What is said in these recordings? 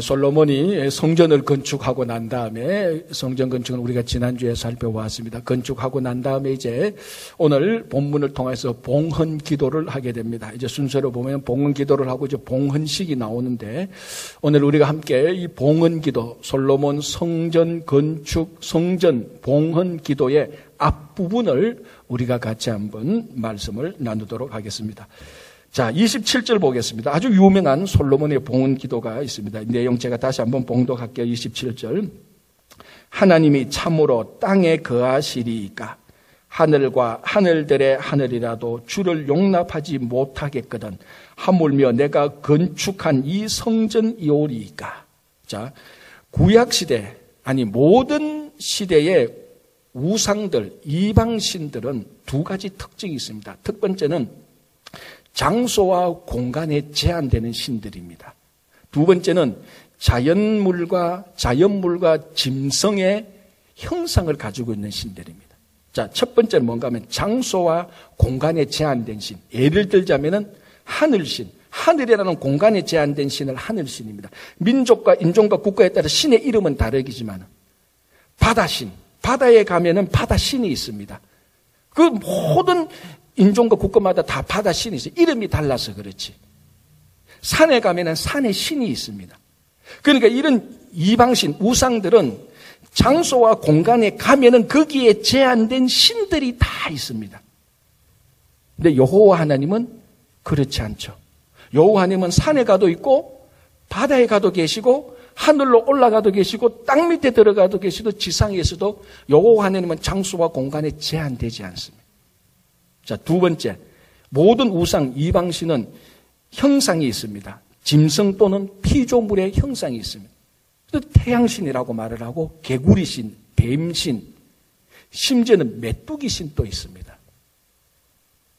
솔로몬이 성전을 건축하고 난 다음에 성전 건축은 우리가 지난주에 살펴보았습니다. 건축하고 난 다음에 이제 오늘 본문을 통해서 봉헌 기도를 하게 됩니다. 이제 순서로 보면 봉헌 기도를 하고 이제 봉헌식이 나오는데 오늘 우리가 함께 이 봉헌 기도 솔로몬 성전 건축 성전 봉헌 기도의 앞부분을 우리가 같이 한번 말씀을 나누도록 하겠습니다. 자, 27절 보겠습니다. 아주 유명한 솔로몬의 봉헌 기도가 있습니다. 내용 제가 다시 한번 봉독할게요. 27절. 하나님이 참으로 땅에 거하시리이까 하늘과 하늘들의 하늘이라도 주를 용납하지 못하겠거든 하물며 내가 건축한 이 성전이오리이까. 자, 구약 시대 아니 모든 시대의 우상들 이방신들은 두 가지 특징이 있습니다. 첫 번째는 장소와 공간에 제한되는 신들입니다. 두 번째는 자연물과 자연물과 짐승의 형상을 가지고 있는 신들입니다. 자, 첫 번째는 뭔가 하면 장소와 공간에 제한된 신. 예를 들자면은 하늘신. 하늘이라는 공간에 제한된 신을 하늘신입니다. 민족과 인종과 국가에 따라 신의 이름은 다르기지만 바다신. 바다에 가면은 바다신이 있습니다. 그 모든 인종과 국가마다 다 바다 신이 있어요. 이름이 달라서 그렇지. 산에 가면은 산에 신이 있습니다. 그러니까 이런 이방신, 우상들은 장소와 공간에 가면은 거기에 제한된 신들이 다 있습니다. 근데 여호와 하나님은 그렇지 않죠. 여호와 하나님은 산에 가도 있고 바다에 가도 계시고 하늘로 올라가도 계시고 땅 밑에 들어가도 계시도 지상에서도 여호와 하나님은 장소와 공간에 제한되지 않습니다. 자, 두 번째. 모든 우상 이방신은 형상이 있습니다. 짐승 또는 피조물의 형상이 있습니다. 태양신이라고 말을 하고 개구리신, 뱀신, 심지어는 메뚜기신도 있습니다.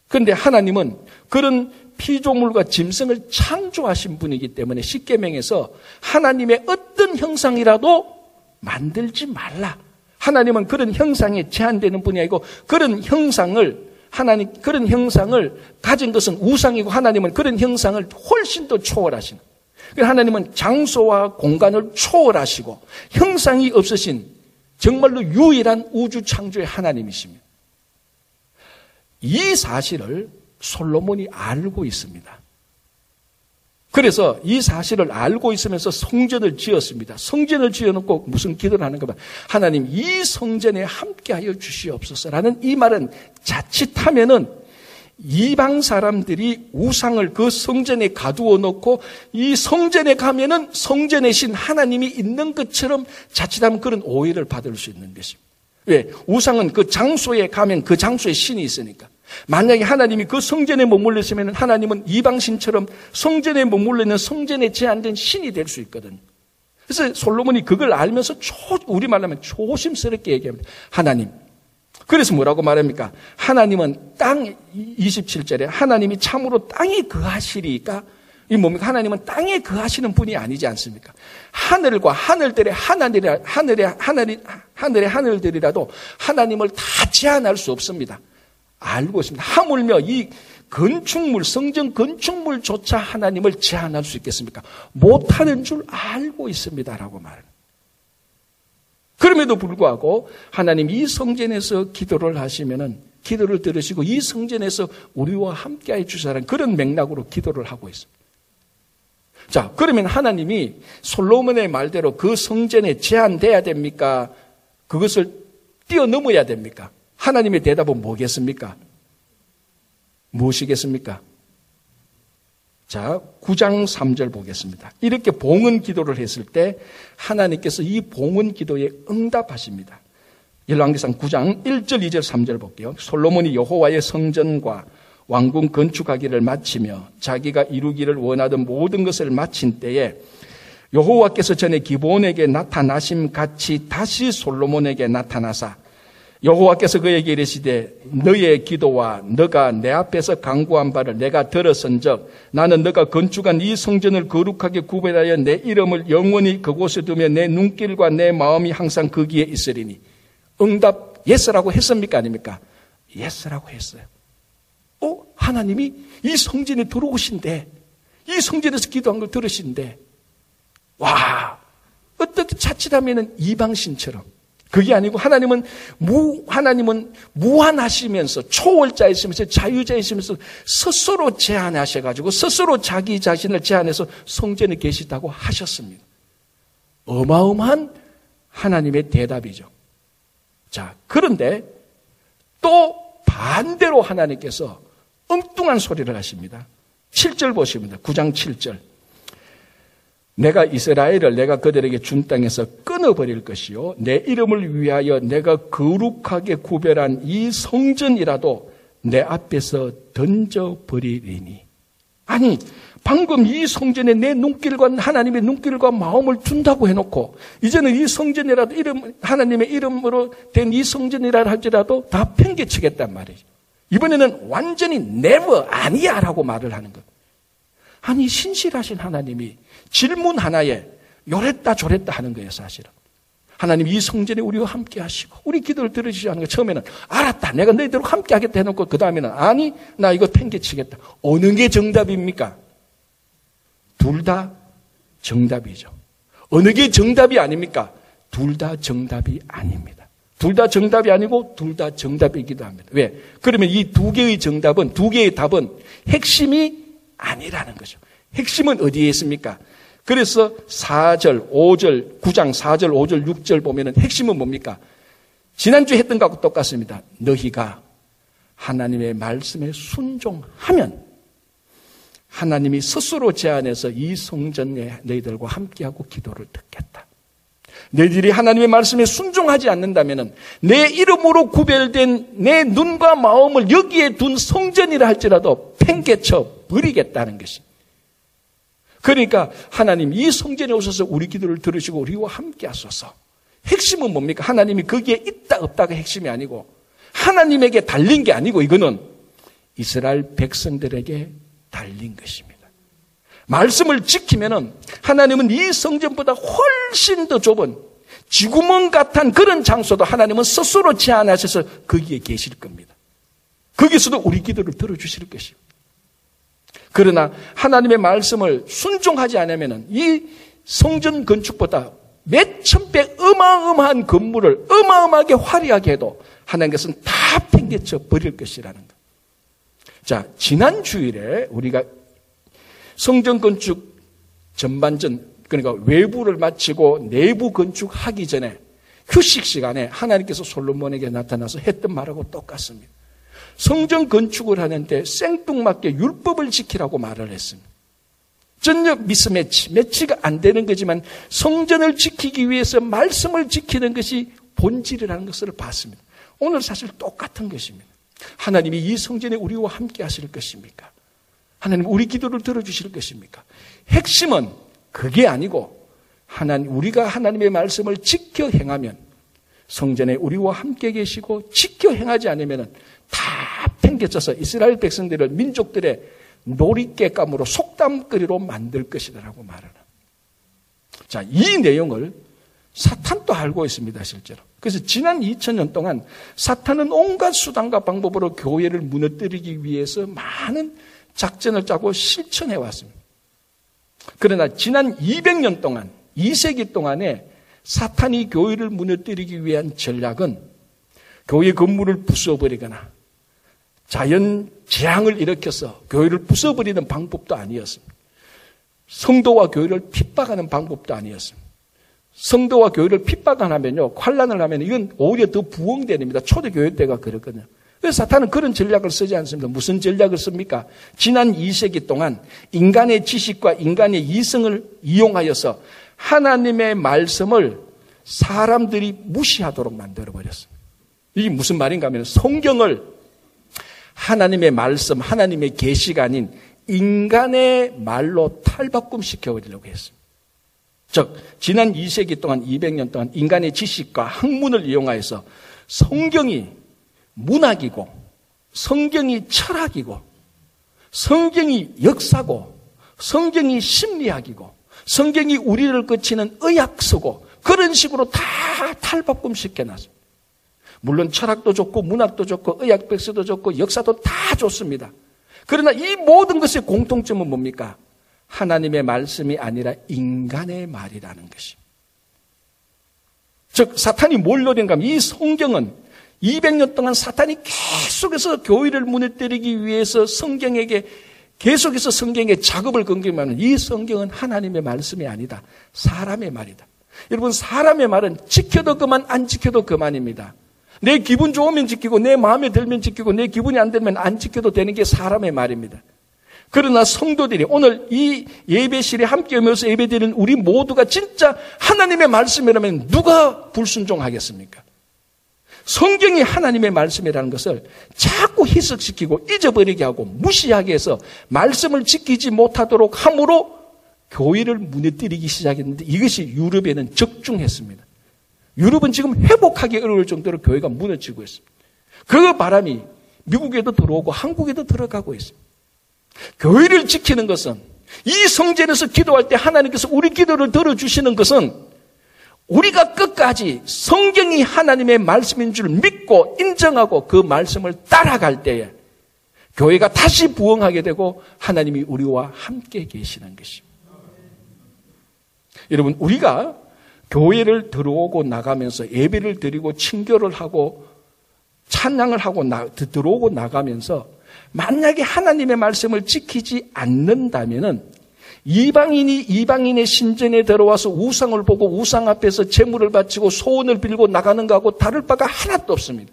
그런데 하나님은 그런 피조물과 짐승을 창조하신 분이기 때문에 십계명에서 하나님의 어떤 형상이라도 만들지 말라. 하나님은 그런 형상에 제한되는 분이 아니고 그런 형상을 하나님 그런 형상을 가진 것은 우상이고 하나님은 그런 형상을 훨씬 더 초월하신 하나님은 장소와 공간을 초월하시고 형상이 없으신 정말로 유일한 우주 창조의 하나님이십니다. 이 사실을 솔로몬이 알고 있습니다. 그래서 이 사실을 알고 있으면서 성전을 지었습니다. 성전을 지어놓고 무슨 기도를 하는 거면 하나님 이 성전에 함께하여 주시옵소서라는 이 말은 자칫하면은 이방 사람들이 우상을 그 성전에 가두어 놓고 이 성전에 가면은 성전의 신 하나님이 있는 것처럼 자칫하면 그런 오해를 받을 수 있는 것입니다. 왜? 우상은 그 장소에 가면 그 장소에 신이 있으니까. 만약에 하나님이 그 성전에 머물러 있으면 하나님은 이방신처럼 성전에 머물러 있는 성전에 제한된 신이 될 수 있거든. 그래서 솔로몬이 그걸 알면서 초, 우리말로 하면 조심스럽게 얘기합니다. 하나님. 그래서 뭐라고 말합니까? 하나님은 땅, 27절에 하나님이 참으로 땅에 거하시리까? 이 뭡니까? 하나님은 땅에 거하시는 분이 아니지 않습니까? 하늘과 하늘들의 하늘이, 하늘의, 하늘이, 하늘의 하늘들이라도 하나님을 다 제한할 수 없습니다. 알고 있습니다. 하물며 이 건축물, 성전 건축물조차 하나님을 제한할 수 있겠습니까? 못하는 줄 알고 있습니다 라고 말. 그럼에도 불구하고 하나님 이 성전에서 기도를 하시면은 기도를 들으시고 이 성전에서 우리와 함께 해 주사는 그런 맥락으로 기도를 하고 있습니다. 자, 그러면 하나님이 솔로몬의 말대로 그 성전에 제한돼야 됩니까? 그것을 뛰어넘어야 됩니까? 하나님의 대답은 뭐겠습니까? 무엇이겠습니까? 자, 9장 3절 보겠습니다. 이렇게 봉헌 기도를 했을 때 하나님께서 이 봉헌 기도에 응답하십니다. 열왕기상 9장 1절, 2절, 3절 볼게요. 솔로몬이 여호와의 성전과 왕궁 건축하기를 마치며 자기가 이루기를 원하던 모든 것을 마친 때에 여호와께서 전에 기브온에서 나타나심 같이 다시 솔로몬에게 나타나사 여호와께서 그에게 이르시되 너의 기도와 너가 내 앞에서 간구한 바를 내가 들었은즉 나는 너가 건축한 이 성전을 거룩하게 구별하여 내 이름을 영원히 그곳에 두며 내 눈길과 내 마음이 항상 거기에 있으리니. 응답 yes라고 했습니까? 아닙니까? yes라고 했어요. 어? 하나님이 이 성전에 들어오신데 이 성전에서 기도한 걸 들으신데 와 어떻게 자칫하면 이방신처럼 그게 아니고 하나님은 무 하나님은 무한하시면서 초월자이시면서 자유자이시면서 스스로 제한하셔 가지고 스스로 자기 자신을 제한해서 성전에 계시다고 하셨습니다. 어마어마한 하나님의 대답이죠. 자, 그런데 또 반대로 하나님께서 엉뚱한 소리를 하십니다. 7절 보십니다. 9장 7절. 내가 이스라엘을 내가 그들에게 준 땅에서 끊어버릴 것이요. 내 이름을 위하여 내가 거룩하게 구별한 이 성전이라도 내 앞에서 던져버리리니. 아니, 방금 이 성전에 내 눈길과 하나님의 눈길과 마음을 준다고 해놓고, 이제는 이 성전이라도 이름, 하나님의 이름으로 된 이 성전이라 할지라도 다 팽개치겠단 말이죠. 이번에는 완전히 never 아니야 라고 말을 하는 것. 아니, 신실하신 하나님이 질문 하나에 요랬다 저랬다 하는 거예요, 사실은. 하나님 이 성전에 우리와 함께 하시고 우리 기도를 들으시지 않은 거 처음에는 알았다 내가 너희들 함께 하겠다 해놓고 그 다음에는 아니 나 이거 팽개치겠다 어느 게 정답입니까? 둘 다 정답이죠 어느 게 정답이 아닙니까? 둘 다 정답이 아닙니다 둘 다 정답이 아니고 둘 다 정답이기도 합니다 왜? 그러면 이 두 개의 정답은 두 개의 답은 핵심이 아니라는 거죠 핵심은 어디에 있습니까? 그래서 4절, 5절, 9장 4절, 5절, 6절 보면은 핵심은 뭡니까? 지난주에 했던 것하고 똑같습니다. 너희가 하나님의 말씀에 순종하면 하나님이 스스로 제안해서 이 성전에 너희들과 함께하고 기도를 듣겠다. 너희들이 하나님의 말씀에 순종하지 않는다면 내 이름으로 구별된 내 눈과 마음을 여기에 둔 성전이라 할지라도 팽개쳐 버리겠다는 것입니다. 그러니까 하나님 이 성전에 오셔서 우리 기도를 들으시고 우리와 함께 하소서. 핵심은 뭡니까? 하나님이 거기에 있다 없다가 핵심이 아니고 하나님에게 달린 게 아니고 이거는 이스라엘 백성들에게 달린 것입니다. 말씀을 지키면은 하나님은 이 성전보다 훨씬 더 좁은 지구멍 같은 그런 장소도 하나님은 스스로 제안하셔서 거기에 계실 겁니다. 거기서도 우리 기도를 들어주실 것입니다. 그러나 하나님의 말씀을 순종하지 않으면 이 성전 건축보다 몇천 배 어마어마한 건물을 어마어마하게 화려하게 해도 하나님께서는 다 팽개쳐 버릴 것이라는 것. 자, 지난 주일에 우리가 성전 건축 전반전, 그러니까 외부를 마치고 내부 건축하기 전에 휴식 시간에 하나님께서 솔로몬에게 나타나서 했던 말하고 똑같습니다. 성전 건축을 하는데 생뚱맞게 율법을 지키라고 말을 했습니다. 전혀 미스매치, 매치가 안 되는 거지만 성전을 지키기 위해서 말씀을 지키는 것이 본질이라는 것을 봤습니다. 오늘 사실 똑같은 것입니다. 하나님이 이 성전에 우리와 함께 하실 것입니까? 하나님 우리 기도를 들어주실 것입니까? 핵심은 그게 아니고 하나님 우리가 하나님의 말씀을 지켜 행하면 성전에 우리와 함께 계시고 지켜 행하지 않으면 다 팽개쳐서 이스라엘 백성들을 민족들의 놀이개감으로 속담거리로 만들 것이다라고 말하는. 자, 이 내용을 사탄도 알고 있습니다, 실제로. 그래서 지난 2000년 동안 사탄은 온갖 수단과 방법으로 교회를 무너뜨리기 위해서 많은 작전을 짜고 실천해 왔습니다. 그러나 지난 200년 동안, 2세기 동안에 사탄이 교회를 무너뜨리기 위한 전략은 교회 건물을 부숴버리거나 자연 재앙을 일으켜서 교회를 부숴버리는 방법도 아니었습니다. 성도와 교회를 핍박하는 방법도 아니었습니다. 성도와 교회를 핍박하면요, 환란을 하면 이건 오히려 더 부흥됩니다. 초대교회 때가 그렇거든요. 그래서 사탄은 그런 전략을 쓰지 않습니다. 무슨 전략을 씁니까? 지난 2세기 동안 인간의 지식과 인간의 이성을 이용하여서 하나님의 말씀을 사람들이 무시하도록 만들어버렸습니다. 이게 무슨 말인가 하면 성경을 하나님의 말씀, 하나님의 계시가 아닌 인간의 말로 탈바꿈 시켜버리려고 했습니다. 즉, 지난 2세기 동안, 200년 동안 인간의 지식과 학문을 이용하여서 성경이 문학이고, 성경이 철학이고, 성경이 역사고, 성경이 심리학이고, 성경이 우리를 거치는 의학서고, 그런 식으로 다 탈바꿈 시켜놨습니다. 물론 철학도 좋고 문학도 좋고 의학 백서도 좋고 역사도 다 좋습니다. 그러나 이 모든 것의 공통점은 뭡니까? 하나님의 말씀이 아니라 인간의 말이라는 것입니다. 즉 사탄이 뭘 노린가 하면 이 성경은 200년 동안 사탄이 계속해서 교회를 무너뜨리기 위해서 성경에게 계속해서 성경에 작업을 건기만 이 성경은 하나님의 말씀이 아니다. 사람의 말이다. 여러분 사람의 말은 지켜도 그만 안 지켜도 그만입니다. 내 기분 좋으면 지키고 내 마음에 들면 지키고 내 기분이 안 들면 안 지켜도 되는 게 사람의 말입니다. 그러나 성도들이 오늘 이 예배실에 함께 오면서 예배드리는 우리 모두가 진짜 하나님의 말씀이라면 누가 불순종하겠습니까? 성경이 하나님의 말씀이라는 것을 자꾸 희석시키고 잊어버리게 하고 무시하게 해서 말씀을 지키지 못하도록 함으로 교회를 무너뜨리기 시작했는데 이것이 유럽에는 적중했습니다. 유럽은 지금 회복하기 어려울 정도로 교회가 무너지고 있습니다. 그 바람이 미국에도 들어오고 한국에도 들어가고 있습니다. 교회를 지키는 것은 이 성전에서 기도할 때 하나님께서 우리 기도를 들어주시는 것은 우리가 끝까지 성경이 하나님의 말씀인 줄 믿고 인정하고 그 말씀을 따라갈 때에 교회가 다시 부흥하게 되고 하나님이 우리와 함께 계시는 것입니다. 여러분, 우리가 교회를 들어오고 나가면서 예배를 드리고 친교를 하고 찬양을 하고 나, 들어오고 나가면서 만약에 하나님의 말씀을 지키지 않는다면은 이방인이 이방인의 신전에 들어와서 우상을 보고 우상 앞에서 재물을 바치고 소원을 빌고 나가는 거하고 다를 바가 하나도 없습니다.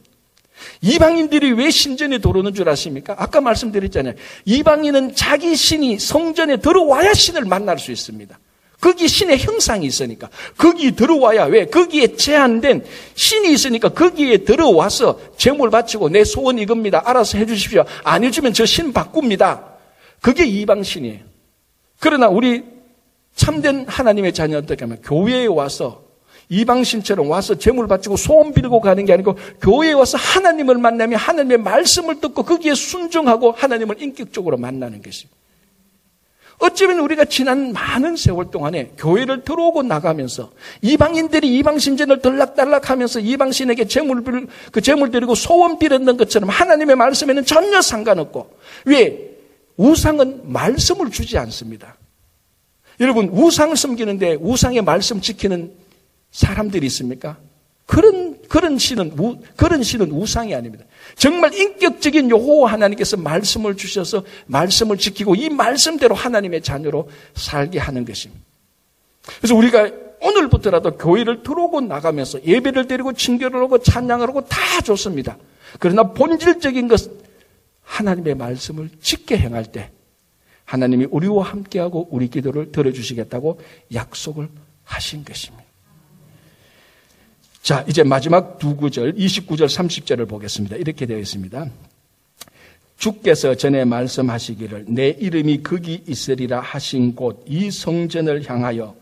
이방인들이 왜 신전에 들어오는 줄 아십니까? 아까 말씀드렸잖아요. 이방인은 자기 신이 성전에 들어와야 신을 만날 수 있습니다. 거기 신의 형상이 있으니까. 거기 들어와야 왜? 거기에 제한된 신이 있으니까 거기에 들어와서 재물 바치고 내 소원 이겁니다. 알아서 해주십시오. 안 해주면 저 신 바꿉니다. 그게 이방신이에요. 그러나 우리 참된 하나님의 자녀 어떻게 하면 교회에 와서 이방신처럼 와서 재물 바치고 소원 빌고 가는 게 아니고 교회에 와서 하나님을 만나면 하나님의 말씀을 듣고 거기에 순종하고 하나님을 인격적으로 만나는 것입니다. 어쩌면 우리가 지난 많은 세월 동안에 교회를 들어오고 나가면서 이방인들이 이방신전을 들락달락 하면서 이방신에게 재물 빌, 그 재물 드리고 소원 빌었는 것처럼 하나님의 말씀에는 전혀 상관없고 왜 우상은 말씀을 주지 않습니다. 여러분, 우상을 섬기는데 우상의 말씀 지키는 사람들이 있습니까? 그런, 그런 신은, 우, 그런 신은 우상이 아닙니다. 정말 인격적인 여호와 하나님께서 말씀을 주셔서 말씀을 지키고 이 말씀대로 하나님의 자녀로 살게 하는 것입니다. 그래서 우리가 오늘부터라도 교회를 들어오고 나가면서 예배를 드리고 친교를 하고 찬양을 하고 다 좋습니다. 그러나 본질적인 것, 하나님의 말씀을 짓게 행할 때 하나님이 우리와 함께하고 우리 기도를 들어주시겠다고 약속을 하신 것입니다. 자, 이제 마지막 두 구절, 29절, 30절을 보겠습니다. 이렇게 되어 있습니다. 주께서 전에 말씀하시기를 내 이름이 거기 있으리라 하신 곳 이 성전을 향하여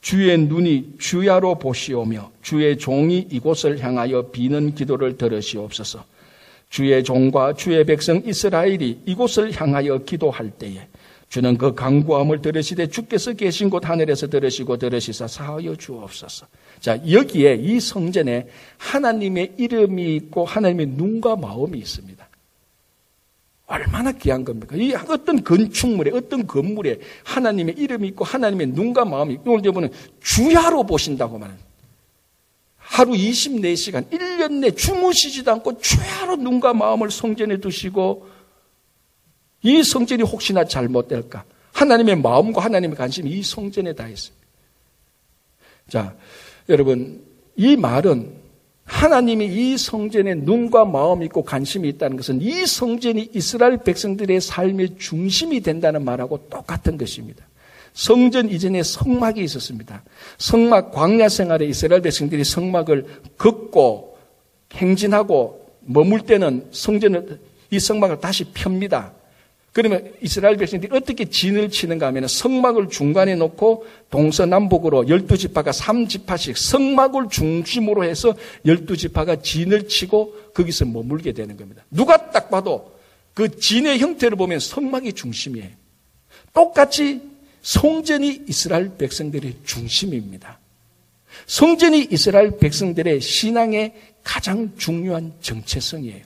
주의 눈이 주야로 보시오며 주의 종이 이곳을 향하여 비는 기도를 들으시옵소서. 주의 종과 주의 백성 이스라엘이 이곳을 향하여 기도할 때에 주는 그 강구함을 들으시되 주께서 계신 곳 하늘에서 들으시고 들으시사 사하여 주옵소서. 자, 여기에 이 성전에 하나님의 이름이 있고 하나님의 눈과 마음이 있습니다. 얼마나 귀한 겁니까? 이 어떤 건축물에, 어떤 건물에 하나님의 이름이 있고 하나님의 눈과 마음이 있고, 오늘 여러분은 주야로 보신다고 말합니다. 하루 24시간, 1년 내 주무시지도 않고 죄로 눈과 마음을 성전에 두시고 이 성전이 혹시나 잘못될까? 하나님의 마음과 하나님의 관심이 이 성전에 다 있습니다. 자, 여러분, 이 말은 하나님이 이 성전에 눈과 마음이 있고 관심이 있다는 것은 이 성전이 이스라엘 백성들의 삶의 중심이 된다는 말하고 똑같은 것입니다. 성전 이전에 성막이 있었습니다. 성막 광야 생활에 이스라엘 백성들이 성막을 걷고 행진하고 머물 때는 성전을 이 성막을 다시 펴니다. 그러면 이스라엘 백성들이 어떻게 진을 치는가 하면 성막을 중간에 놓고 동서남북으로 열두 지파가 삼지파씩 성막을 중심으로 해서 열두 지파가 진을 치고 거기서 머물게 되는 겁니다. 누가 딱 봐도 그 진의 형태를 보면 성막이 중심이에요. 똑같이 성전이 이스라엘 백성들의 중심입니다. 성전이 이스라엘 백성들의 신앙의 가장 중요한 정체성이에요.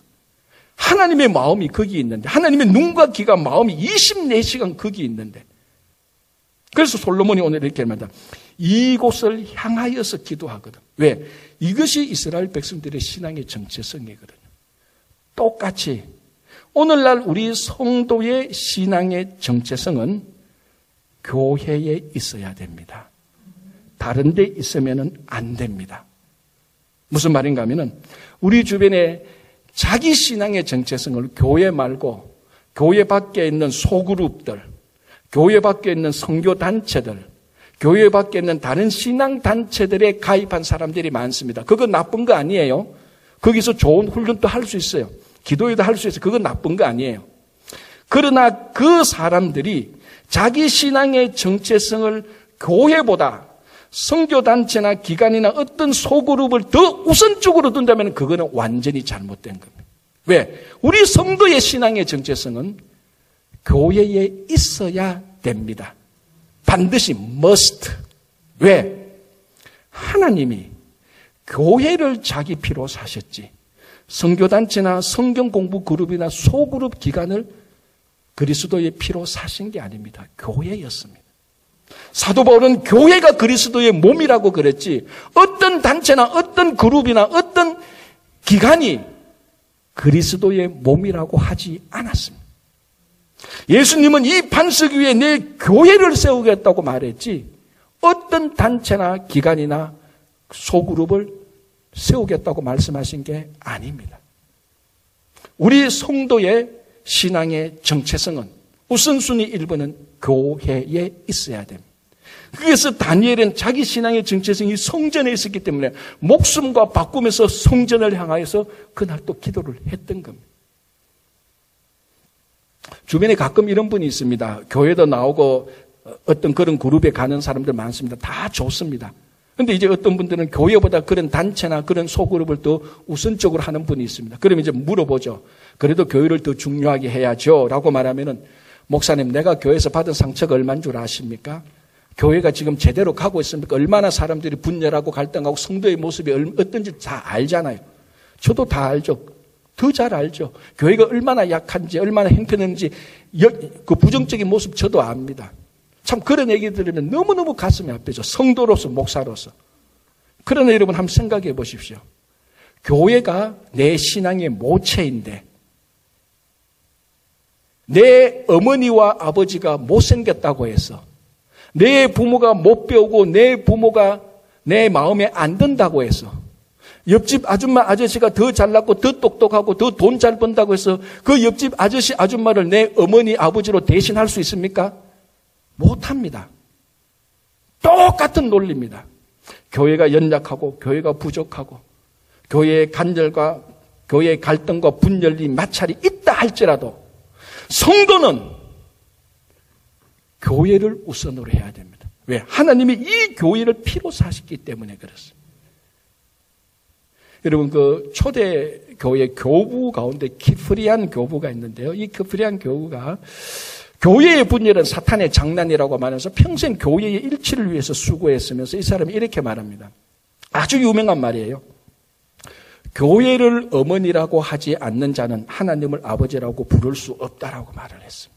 하나님의 마음이 거기 있는데, 하나님의 눈과 귀가 마음이 24시간 거기 있는데, 그래서 솔로몬이 오늘 이렇게 말합니다. 이곳을 향하여서 기도하거든. 왜? 이것이 이스라엘 백성들의 신앙의 정체성이거든요. 똑같이 오늘날 우리 성도의 신앙의 정체성은 교회에 있어야 됩니다. 다른 데 있으면 안 됩니다. 무슨 말인가 하면은 우리 주변에 자기 신앙의 정체성을 교회 말고 교회 밖에 있는 소그룹들, 교회 밖에 있는 성교 단체들, 교회 밖에 있는 다른 신앙 단체들에 가입한 사람들이 많습니다. 그거 나쁜 거 아니에요. 거기서 좋은 훈련도 할 수 있어요. 기도회도 할 수 있어요. 그건 나쁜 거 아니에요. 그러나 그 사람들이 자기 신앙의 정체성을 교회보다 성교단체나 기관이나 어떤 소그룹을 더 우선적으로 둔다면 그거는 완전히 잘못된 겁니다. 왜? 우리 성도의 신앙의 정체성은 교회에 있어야 됩니다. 반드시 must. 왜? 하나님이 교회를 자기 피로 사셨지. 성교단체나 성경 공부 그룹이나 소그룹 기관을 그리스도의 피로 사신 게 아닙니다. 교회였습니다. 사도 바울은 교회가 그리스도의 몸이라고 그랬지 어떤 단체나 어떤 그룹이나 어떤 기관이 그리스도의 몸이라고 하지 않았습니다. 예수님은 이 반석 위에 내 교회를 세우겠다고 말했지 어떤 단체나 기관이나 소그룹을 세우겠다고 말씀하신 게 아닙니다. 우리 성도의 신앙의 정체성은 우선순위 1번은 교회에 있어야 됩니다. 그래서 다니엘은 자기 신앙의 정체성이 성전에 있었기 때문에 목숨과 바꾸면서 성전을 향하여서 그날 또 기도를 했던 겁니다. 주변에 가끔 이런 분이 있습니다. 교회도 나오고 어떤 그런 그룹에 가는 사람들 많습니다. 다 좋습니다. 근데 이제 어떤 분들은 교회보다 그런 단체나 그런 소그룹을 더 우선적으로 하는 분이 있습니다. 그러면 이제 물어보죠. 그래도 교회를 더 중요하게 해야죠. 라고 말하면은, 목사님, 내가 교회에서 받은 상처가 얼마인 줄 아십니까? 교회가 지금 제대로 가고 있습니까? 얼마나 사람들이 분열하고 갈등하고 성도의 모습이 어떤지 다 알잖아요. 저도 다 알죠. 더 잘 알죠. 교회가 얼마나 약한지, 얼마나 행편했는지, 그 부정적인 모습 저도 압니다. 참 그런 얘기 들으면 너무너무 가슴이 아프죠. 성도로서, 목사로서. 그러나 여러분 한번 생각해 보십시오. 교회가 내 신앙의 모체인데, 내 어머니와 아버지가 못생겼다고 해서, 내 부모가 못 배우고 내 부모가 내 마음에 안 든다고 해서, 옆집 아줌마 아저씨가 더 잘났고 더 똑똑하고 더 돈 잘 번다고 해서 그 옆집 아저씨 아줌마를 내 어머니 아버지로 대신할 수 있습니까? 못합니다. 똑같은 논리입니다. 교회가 연약하고 교회가 부족하고 교회의 간절과 교회의 갈등과 분열이 마찰이 있다 할지라도 성도는 교회를 우선으로 해야 됩니다. 왜? 하나님이 이 교회를 피로 사셨기 때문에 그렇습니다. 여러분 그 초대 교회 교부 가운데 키프리안 교부가 있는데요. 이 키프리안 교부가 교회의 분열은 사탄의 장난이라고 말해서 평생 교회의 일치를 위해서 수고했으면서 이 사람이 이렇게 말합니다. 아주 유명한 말이에요. 교회를 어머니라고 하지 않는 자는 하나님을 아버지라고 부를 수 없다라고 말을 했습니다.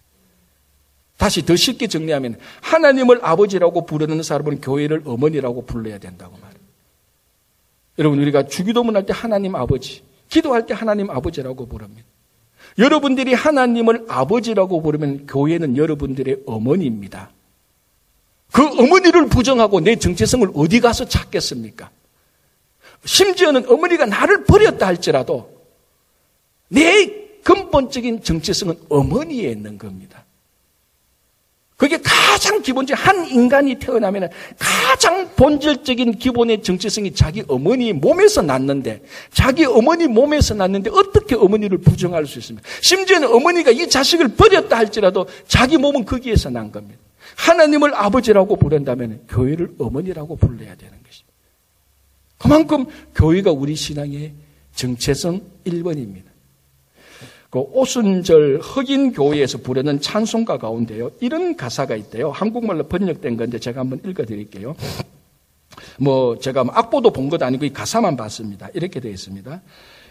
다시 더 쉽게 정리하면 하나님을 아버지라고 부르는 사람은 교회를 어머니라고 불러야 된다고 말해요. 여러분 우리가 주기도문 할 때 하나님 아버지, 기도할 때 하나님 아버지라고 부릅니다. 여러분들이 하나님을 아버지라고 부르면 교회는 여러분들의 어머니입니다. 그 어머니를 부정하고 내 정체성을 어디 가서 찾겠습니까? 심지어는 어머니가 나를 버렸다 할지라도 내 근본적인 정체성은 어머니에 있는 겁니다. 그게 가장 기본적인 한 인간이 태어나면 가장 본질적인 기본의 정체성이 자기 어머니 몸에서 났는데 자기 어머니 몸에서 났는데 어떻게 어머니를 부정할 수 있습니까? 심지어는 어머니가 이 자식을 버렸다 할지라도 자기 몸은 거기에서 난 겁니다. 하나님을 아버지라고 부른다면 교회를 어머니라고 불러야 되는. 그만큼 교회가 우리 신앙의 정체성 1번입니다. 그 오순절 흑인 교회에서 부르는 찬송가 가운데요. 이런 가사가 있대요. 한국말로 번역된 건데 제가 한번 읽어 드릴게요. 뭐 제가 뭐 악보도 본 것도 아니고 이 가사만 봤습니다. 이렇게 되어 있습니다.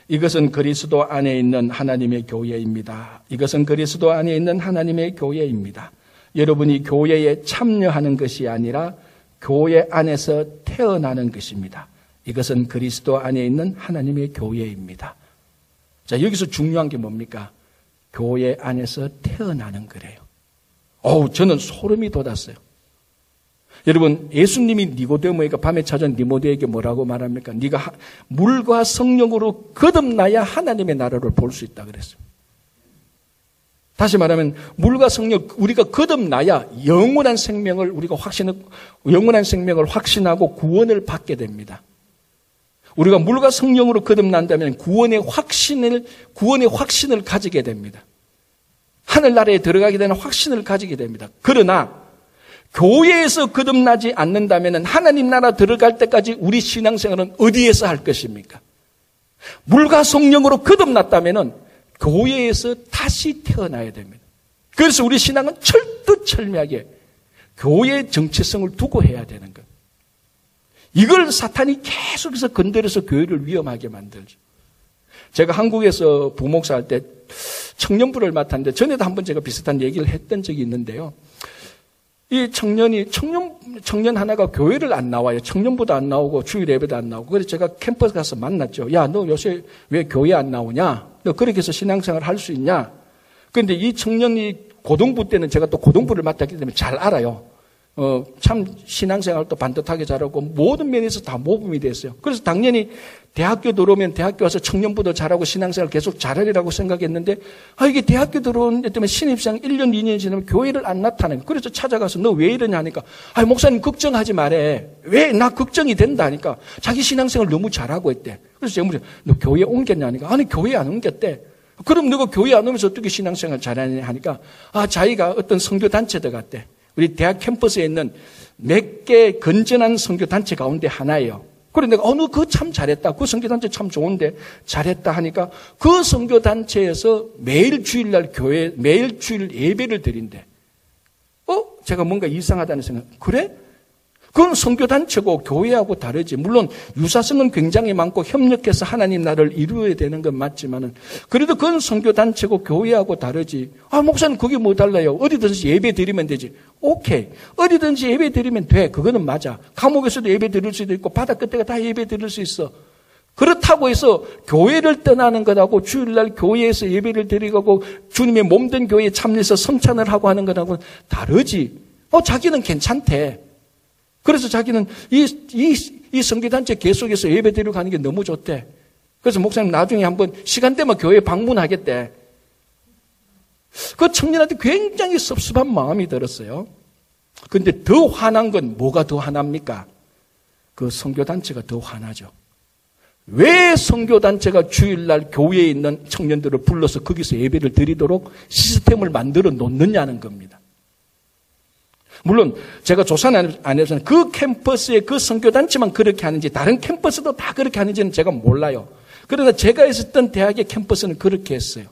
이것은 그리스도 안에 있는 하나님의 교회입니다. 이것은 그리스도 안에 있는 하나님의 교회입니다. 여러분이 교회에 참여하는 것이 아니라 교회 안에서 태어나는 것입니다. 이것은 그리스도 안에 있는 하나님의 교회입니다. 자, 여기서 중요한 게 뭡니까? 교회 안에서 태어나는 거래요. 어우, 저는 소름이 돋았어요. 여러분, 예수님이 니고데모에게 밤에 찾아온 니모데에게 뭐라고 말합니까? 네가 물과 성령으로 거듭나야 하나님의 나라를 볼 수 있다 그랬어요. 다시 말하면 물과 성령 우리가 거듭나야 영원한 생명을 우리가 확신 영원한 생명을 확신하고 구원을 받게 됩니다. 우리가 물과 성령으로 거듭난다면 구원의 확신을 구원의 확신을 가지게 됩니다. 하늘나라에 들어가게 되는 확신을 가지게 됩니다. 그러나 교회에서 거듭나지 않는다면 하나님 나라 들어갈 때까지 우리 신앙생활은 어디에서 할 것입니까? 물과 성령으로 거듭났다면 교회에서 다시 태어나야 됩니다. 그래서 우리 신앙은 철두철미하게 교회의 정체성을 두고 해야 되는 것. 이걸 사탄이 계속해서 건드려서 교회를 위험하게 만들죠. 제가 한국에서 부목사 할 때 청년부를 맡았는데 전에도 한번 제가 비슷한 얘기를 했던 적이 있는데요. 이 청년이 청년 청년 하나가 교회를 안 나와요. 청년부도 안 나오고 주일 예배도 안 나오고. 그래서 제가 캠퍼스 가서 만났죠. 야, 너 요새 왜 교회 안 나오냐? 너 그렇게 해서 신앙생활 할 수 있냐? 그런데 이 청년이 고등부 때는 제가 또 고등부를 맡았기 때문에 잘 알아요. 어, 참 신앙생활도 반듯하게 잘하고 모든 면에서 다 모범이 됐어요. 그래서 당연히 대학교 들어오면 대학교 와서 청년부도 잘하고 신앙생활 계속 잘하리라고 생각했는데 아 이게 대학교 들어온 데 때문에 신입생 1년 2년 지나면 교회를 안 나타내. 그래서 찾아가서 너 왜 이러냐 하니까 아 목사님 걱정하지 말해. 왜 나 걱정이 된다 하니까 자기 신앙생활 너무 잘하고 있대. 그래서 제가 물어 너 교회 옮겼냐 하니까 아니 교회 안 옮겼대. 그럼 너가 교회 안 오면서 어떻게 신앙생활 잘하냐 하니까 아 자기가 어떤 선교 단체 들어갔대. 우리 대학 캠퍼스에 있는 몇 개 건전한 선교단체 가운데 하나예요. 그래 내가 어느 그 참 잘했다. 그 선교단체 참 좋은데 잘했다 하니까 그 선교단체에서 매일 주일날 교회 매일 주일 예배를 드린대. 어? 제가 뭔가 이상하다는 생각. 그래? 그건 선교단체고 교회하고 다르지. 물론 유사성은 굉장히 많고 협력해서 하나님 나라를 이루어야 되는 건 맞지만은 그래도 그건 선교단체고 교회하고 다르지. 아, 목사님 그게 뭐 달라요? 어디든지 예배 드리면 되지. 오케이. 어디든지 예배 드리면 돼. 그거는 맞아. 감옥에서도 예배 드릴 수도 있고 바다 끝에가 다 예배 드릴 수 있어. 그렇다고 해서 교회를 떠나는 것하고 주일날 교회에서 예배를 드리고 주님의 몸된 교회에 참여해서 성찬을 하고 하는 것하고는 다르지. 어, 자기는 괜찮대. 그래서 자기는 이, 이, 이 성교단체 계속해서 예배 드리러 가는 게 너무 좋대. 그래서 목사님 나중에 한번 시간 되면 교회 방문하겠대. 그 청년한테 굉장히 섭섭한 마음이 들었어요. 근데 더 화난 건 뭐가 더 화납니까? 그 성교단체가 더 화나죠. 왜 성교단체가 주일날 교회에 있는 청년들을 불러서 거기서 예배를 드리도록 시스템을 만들어 놓느냐는 겁니다. 물론 제가 조사는 안 해서는 그 캠퍼스의 그 선교단체만 그렇게 하는지 다른 캠퍼스도 다 그렇게 하는지는 제가 몰라요. 그러나 제가 있었던 대학의 캠퍼스는 그렇게 했어요.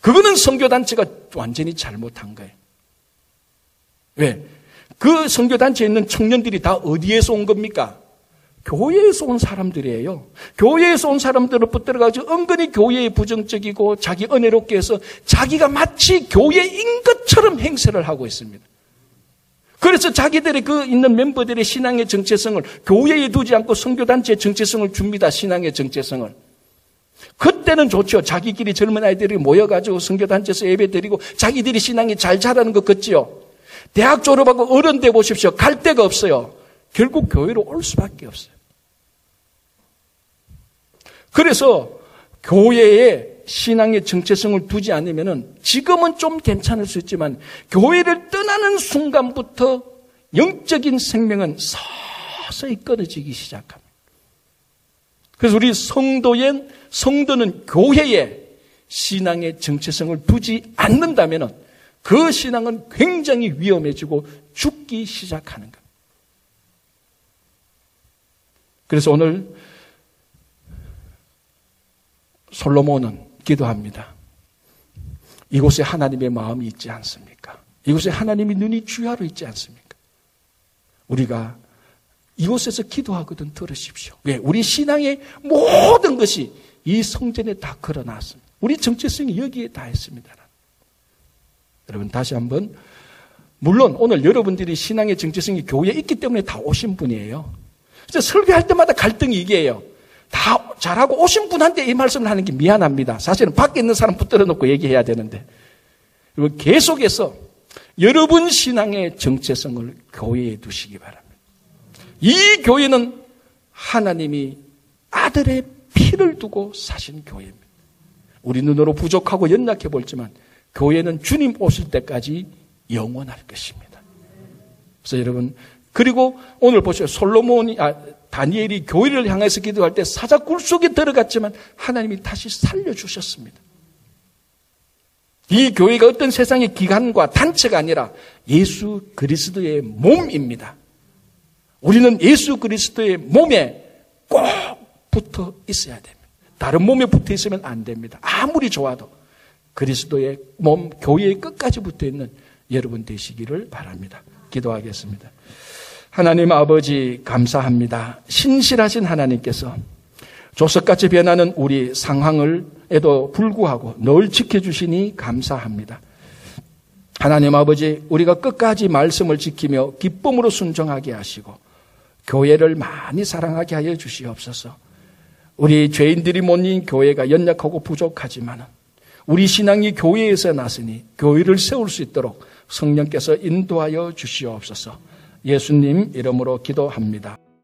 그거는 선교단체가 완전히 잘못한 거예요. 왜? 그 선교단체에 있는 청년들이 다 어디에서 온 겁니까? 교회에서 온 사람들이에요. 교회에서 온 사람들을 붙들어가지고 은근히 교회에 부정적이고 자기 은혜롭게 해서 자기가 마치 교회인 것처럼 행세를 하고 있습니다. 그래서 자기들의 그 있는 멤버들의 신앙의 정체성을 교회에 두지 않고 선교단체의 정체성을 줍니다. 신앙의 정체성을. 그때는 좋죠. 자기끼리 젊은 아이들이 모여가지고 선교단체에서 예배 드리고 자기들이 신앙이 잘 자라는 것 같지요. 대학 졸업하고 어른 돼 보십시오. 갈 데가 없어요. 결국 교회로 올 수밖에 없어요. 그래서 교회에 신앙의 정체성을 두지 않으면 지금은 좀 괜찮을 수 있지만 교회를 떠나는 순간부터 영적인 생명은 서서히 끊어지기 시작합니다. 그래서 우리 성도의 성도는 교회에 신앙의 정체성을 두지 않는다면 그 신앙은 굉장히 위험해지고 죽기 시작하는 것. 그래서 오늘 솔로몬은 기도합니다. 이곳에 하나님의 마음이 있지 않습니까? 이곳에 하나님의 눈이 주야로 있지 않습니까? 우리가 이곳에서 기도하거든 들으십시오. 왜? 우리 신앙의 모든 것이 이 성전에 다 걸어놨습니다. 우리 정체성이 여기에 다 있습니다. 여러분 다시 한번 물론 오늘 여러분들이 신앙의 정체성이 교회에 있기 때문에 다 오신 분이에요. 설교할 때마다 갈등이 이게요. 다 잘하고 오신 분한테 이 말씀을 하는 게 미안합니다. 사실은 밖에 있는 사람 붙들어 놓고 얘기해야 되는데. 그리고 계속해서 여러분 신앙의 정체성을 교회에 두시기 바랍니다. 이 교회는 하나님이 아들의 피를 두고 사신 교회입니다. 우리 눈으로 부족하고 연약해 보지만 교회는 주님 오실 때까지 영원할 것입니다. 그래서 여러분 그리고 오늘 보세요. 솔로몬이 아, 다니엘이 교회를 향해서 기도할 때 사자굴 속에 들어갔지만 하나님이 다시 살려주셨습니다. 이 교회가 어떤 세상의 기관과 단체가 아니라 예수 그리스도의 몸입니다. 우리는 예수 그리스도의 몸에 꼭 붙어 있어야 됩니다. 다른 몸에 붙어 있으면 안 됩니다. 아무리 좋아도 그리스도의 몸, 교회의 끝까지 붙어 있는 여러분 되시기를 바랍니다. 기도하겠습니다. 하나님 아버지 감사합니다. 신실하신 하나님께서 조석같이 변하는 우리 상황을 에도 불구하고 늘 지켜주시니 감사합니다. 하나님 아버지, 우리가 끝까지 말씀을 지키며 기쁨으로 순종하게 하시고, 교회를 많이 사랑하게 하여 주시옵소서. 우리 죄인들이 모인 교회가 연약하고 부족하지만, 우리 신앙이 교회에서 났으니 교회를 세울 수 있도록 성령께서 인도하여 주시옵소서. 예수님 이름으로 기도합니다.